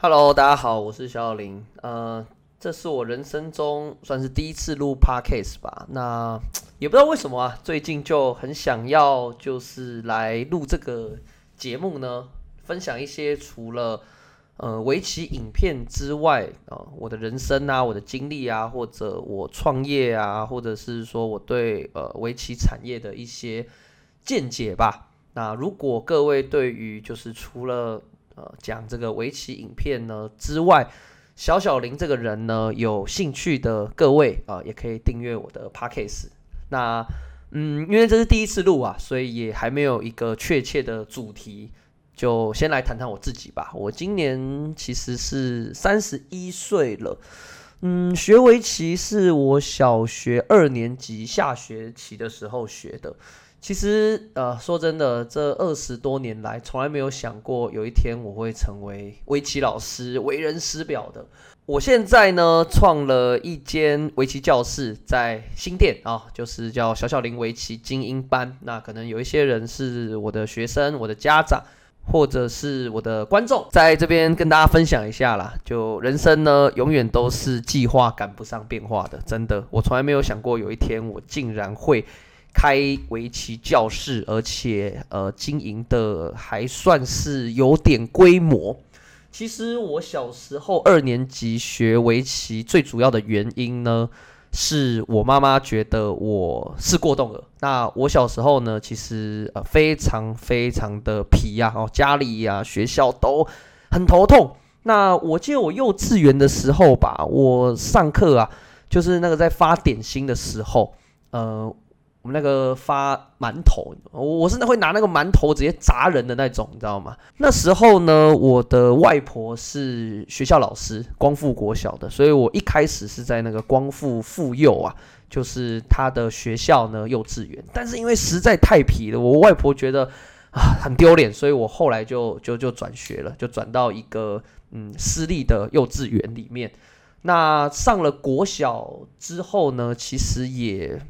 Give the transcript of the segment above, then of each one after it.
Hello，大家好，我是小林。呃，这是我人生中算是第一次录 Podcast 吧。那 也不知道为什么啊，最近就很想要就是来录这个节目呢，分享一些除了呃围棋影片之外啊，我的人生啊，我的经历啊，或者我创业啊，或者是说我对呃围棋产业的一些见解吧。那如果各位对于就是除了呃，讲这个围棋影片呢之外，小小林这个人呢，有兴趣的各位啊，也可以订阅我的 podcast。那嗯，因为这是第一次录啊，所以也还没有一个确切的主题，就先来谈谈我自己吧。我今年其实是三十一岁了，嗯，学围棋是我小学二年级下学期的时候学的。其实，呃，说真的，这二十多年来，从来没有想过有一天我会成为围棋老师，为人师表的。我现在呢，创了一间围棋教室，在新店啊，就是叫小小林围棋精英班。那可能有一些人是我的学生、我的家长，或者是我的观众，在这边跟大家分享一下啦。就人生呢，永远都是计划赶不上变化的，真的，我从来没有想过有一天我竟然会。开围棋教室，而且呃经营的还算是有点规模。其实我小时候二年级学围棋，最主要的原因呢，是我妈妈觉得我是过动儿。那我小时候呢，其实呃非常非常的皮呀，哦家里呀学校都很头痛。那我记得我幼稚园的时候吧，我上课啊，就是那个在发点心的时候，呃。们那个发馒头，我是会拿那个馒头直接砸人的那种，你知道吗？那时候呢，我的外婆是学校老师，光复国小的，所以我一开始是在那个光复妇幼啊，就是他的学校呢幼稚园。但是因为实在太皮了，我外婆觉得啊很丢脸，所以我后来就就就转学了，就转到一个嗯私立的幼稚园里面。那上了国小之后呢，其实也。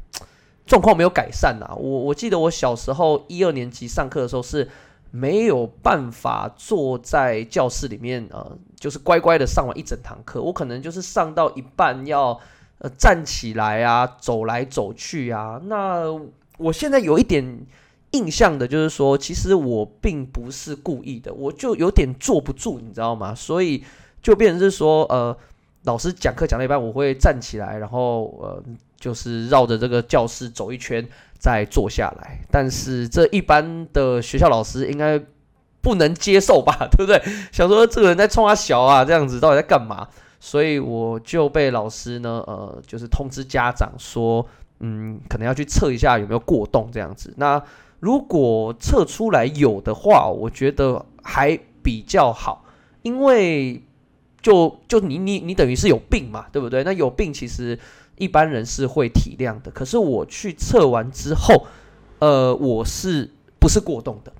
状况没有改善呐，我我记得我小时候一二年级上课的时候是没有办法坐在教室里面，呃，就是乖乖的上完一整堂课，我可能就是上到一半要呃站起来啊，走来走去啊。那我现在有一点印象的就是说，其实我并不是故意的，我就有点坐不住，你知道吗？所以就变成是说，呃，老师讲课讲到一半，我会站起来，然后呃。就是绕着这个教室走一圈再坐下来，但是这一般的学校老师应该不能接受吧，对不对？想说这个人在冲他小啊，这样子到底在干嘛？所以我就被老师呢，呃，就是通知家长说，嗯，可能要去测一下有没有过动这样子。那如果测出来有的话，我觉得还比较好，因为就就你你你等于是有病嘛，对不对？那有病其实。一般人是会体谅的，可是我去测完之后，呃，我是不是过动的？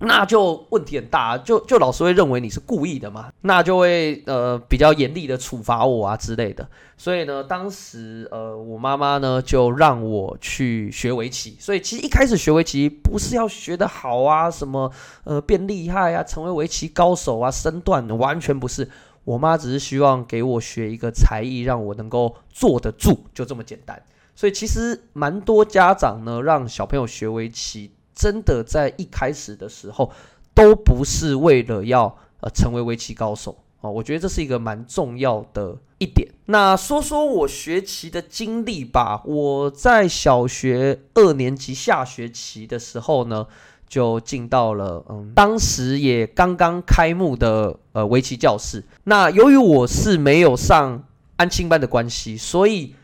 那就问题很大，就就老师会认为你是故意的嘛，那就会呃比较严厉的处罚我啊之类的。所以呢，当时呃我妈妈呢就让我去学围棋。所以其实一开始学围棋不是要学得好啊，什么呃变厉害啊，成为围棋高手啊，身段完全不是。我妈只是希望给我学一个才艺，让我能够坐得住，就这么简单。所以其实蛮多家长呢，让小朋友学围棋，真的在一开始的时候，都不是为了要呃成为围棋高手啊。我觉得这是一个蛮重要的一点。那说说我学棋的经历吧。我在小学二年级下学期的时候呢。就进到了，嗯，当时也刚刚开幕的呃围棋教室。那由于我是没有上安庆班的关系，所以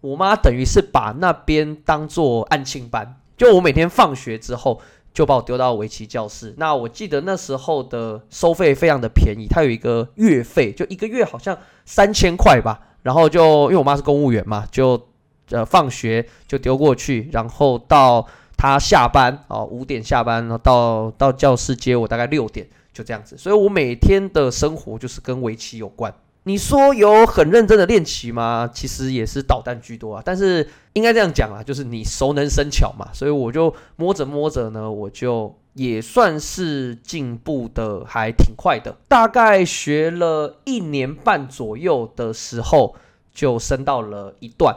我妈等于是把那边当做安庆班。就我每天放学之后，就把我丢到围棋教室。那我记得那时候的收费非常的便宜，它有一个月费，就一个月好像三千块吧。然后就因为我妈是公务员嘛，就呃放学就丢过去，然后到。她下班哦，五点下班，然后到到教室接我，大概六点就这样子。所以我每天的生活就是跟围棋有关。你说有很认真的练棋吗？其实也是捣蛋居多啊。但是应该这样讲啊，就是你熟能生巧嘛。所以我就摸着摸着呢，我就也算是进步的还挺快的。大概学了一年半左右的时候，就升到了一段。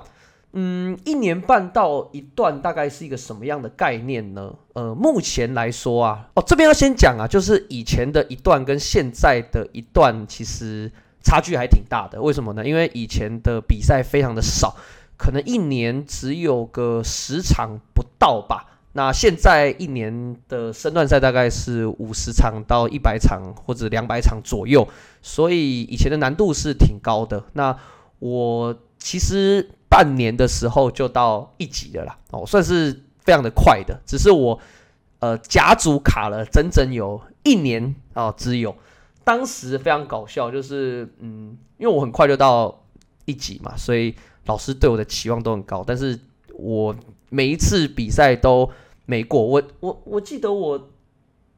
嗯，一年半到一段大概是一个什么样的概念呢？呃，目前来说啊，哦，这边要先讲啊，就是以前的一段跟现在的一段其实差距还挺大的。为什么呢？因为以前的比赛非常的少，可能一年只有个十场不到吧。那现在一年的升段赛大概是五十场到一百场或者两百场左右，所以以前的难度是挺高的。那我其实。半年的时候就到一级的啦，哦，算是非常的快的。只是我，呃，甲组卡了整整有一年啊，只有当时非常搞笑，就是嗯，因为我很快就到一级嘛，所以老师对我的期望都很高。但是我每一次比赛都没过，我我我记得我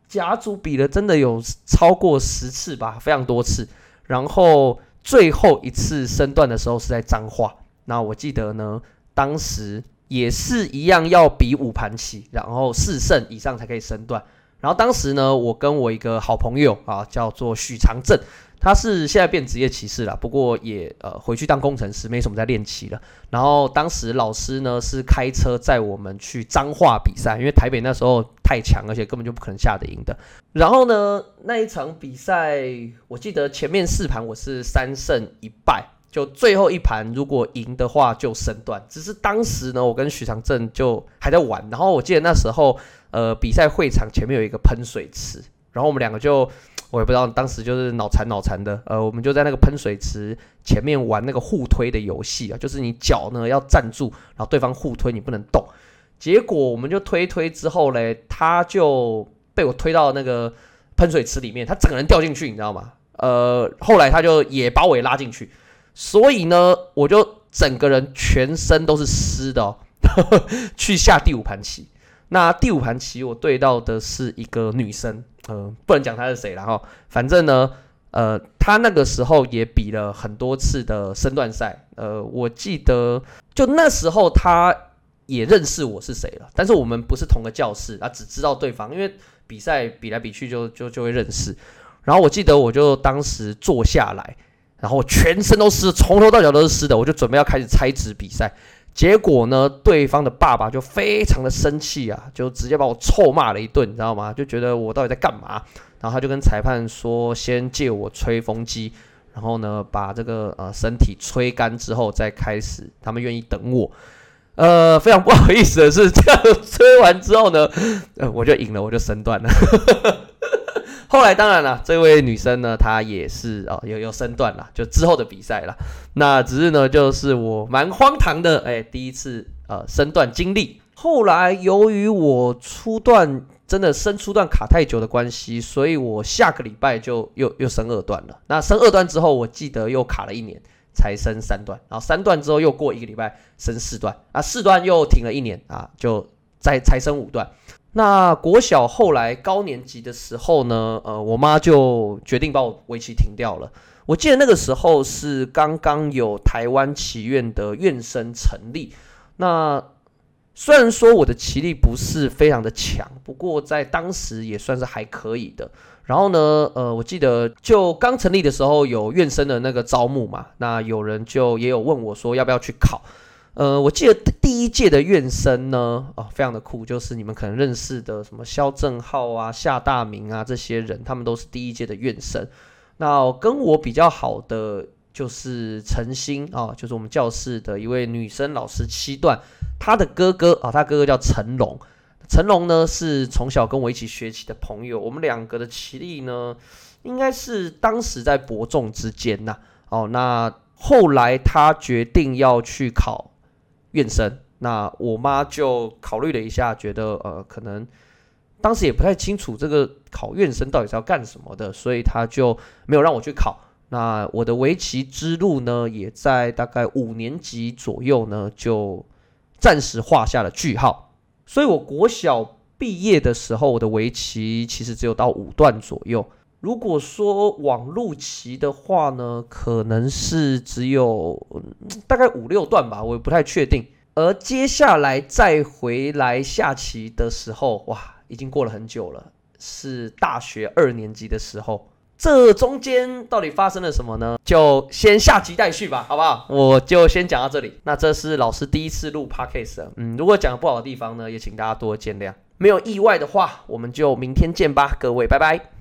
甲组比了真的有超过十次吧，非常多次。然后最后一次升段的时候是在彰化。那我记得呢，当时也是一样要比五盘棋，然后四胜以上才可以升段。然后当时呢，我跟我一个好朋友啊，叫做许长正，他是现在变职业骑士了，不过也呃回去当工程师，没什么在练棋了。然后当时老师呢是开车载我们去彰化比赛，因为台北那时候太强，而且根本就不可能下得赢的。然后呢，那一场比赛，我记得前面四盘我是三胜一败。就最后一盘，如果赢的话就升段。只是当时呢，我跟许长正就还在玩。然后我记得那时候，呃，比赛会场前面有一个喷水池，然后我们两个就，我也不知道，当时就是脑残脑残的，呃，我们就在那个喷水池前面玩那个互推的游戏啊，就是你脚呢要站住，然后对方互推，你不能动。结果我们就推推之后嘞，他就被我推到那个喷水池里面，他整个人掉进去，你知道吗？呃，后来他就也把我也拉进去。所以呢，我就整个人全身都是湿的，去下第五盘棋。那第五盘棋我对到的是一个女生，呃，不能讲她是谁了哈。反正呢，呃，她那个时候也比了很多次的身段赛，呃，我记得就那时候她也认识我是谁了，但是我们不是同个教室啊，只知道对方，因为比赛比来比去就就就会认识。然后我记得我就当时坐下来。然后全身都湿，从头到脚都是湿的，我就准备要开始猜纸比赛。结果呢，对方的爸爸就非常的生气啊，就直接把我臭骂了一顿，你知道吗？就觉得我到底在干嘛？然后他就跟裁判说，先借我吹风机，然后呢，把这个呃身体吹干之后再开始。他们愿意等我。呃，非常不好意思的是，这样吹完之后呢，呃，我就赢了，我就身段了。后来当然了，这位女生呢，她也是哦，有有身段了，就之后的比赛了。那只是呢，就是我蛮荒唐的，哎，第一次呃身段经历。后来由于我初段真的升初段卡太久的关系，所以我下个礼拜就又又升二段了。那升二段之后，我记得又卡了一年才升三段，然后三段之后又过一个礼拜升四段，啊四段又停了一年啊，就再才升五段。那国小后来高年级的时候呢，呃，我妈就决定把我围棋停掉了。我记得那个时候是刚刚有台湾棋院的院生成立。那虽然说我的棋力不是非常的强，不过在当时也算是还可以的。然后呢，呃，我记得就刚成立的时候有院生的那个招募嘛，那有人就也有问我说要不要去考。呃，我记得第一届的院生呢，哦，非常的酷，就是你们可能认识的什么肖正浩啊、夏大明啊这些人，他们都是第一届的院生。那跟我比较好的就是陈星啊，就是我们教室的一位女生老师七段，她的哥哥啊，他哥哥叫成龙，成龙呢是从小跟我一起学习的朋友，我们两个的棋力呢，应该是当时在伯仲之间呐。哦，那后来他决定要去考。院生，那我妈就考虑了一下，觉得呃，可能当时也不太清楚这个考院生到底是要干什么的，所以她就没有让我去考。那我的围棋之路呢，也在大概五年级左右呢，就暂时画下了句号。所以我国小毕业的时候，我的围棋其实只有到五段左右。如果说网路棋的话呢，可能是只有大概五六段吧，我也不太确定。而接下来再回来下棋的时候，哇，已经过了很久了，是大学二年级的时候。这中间到底发生了什么呢？就先下集待续吧，好不好？我就先讲到这里。那这是老师第一次录 podcast，嗯，如果讲不好的地方呢，也请大家多见谅。没有意外的话，我们就明天见吧，各位，拜拜。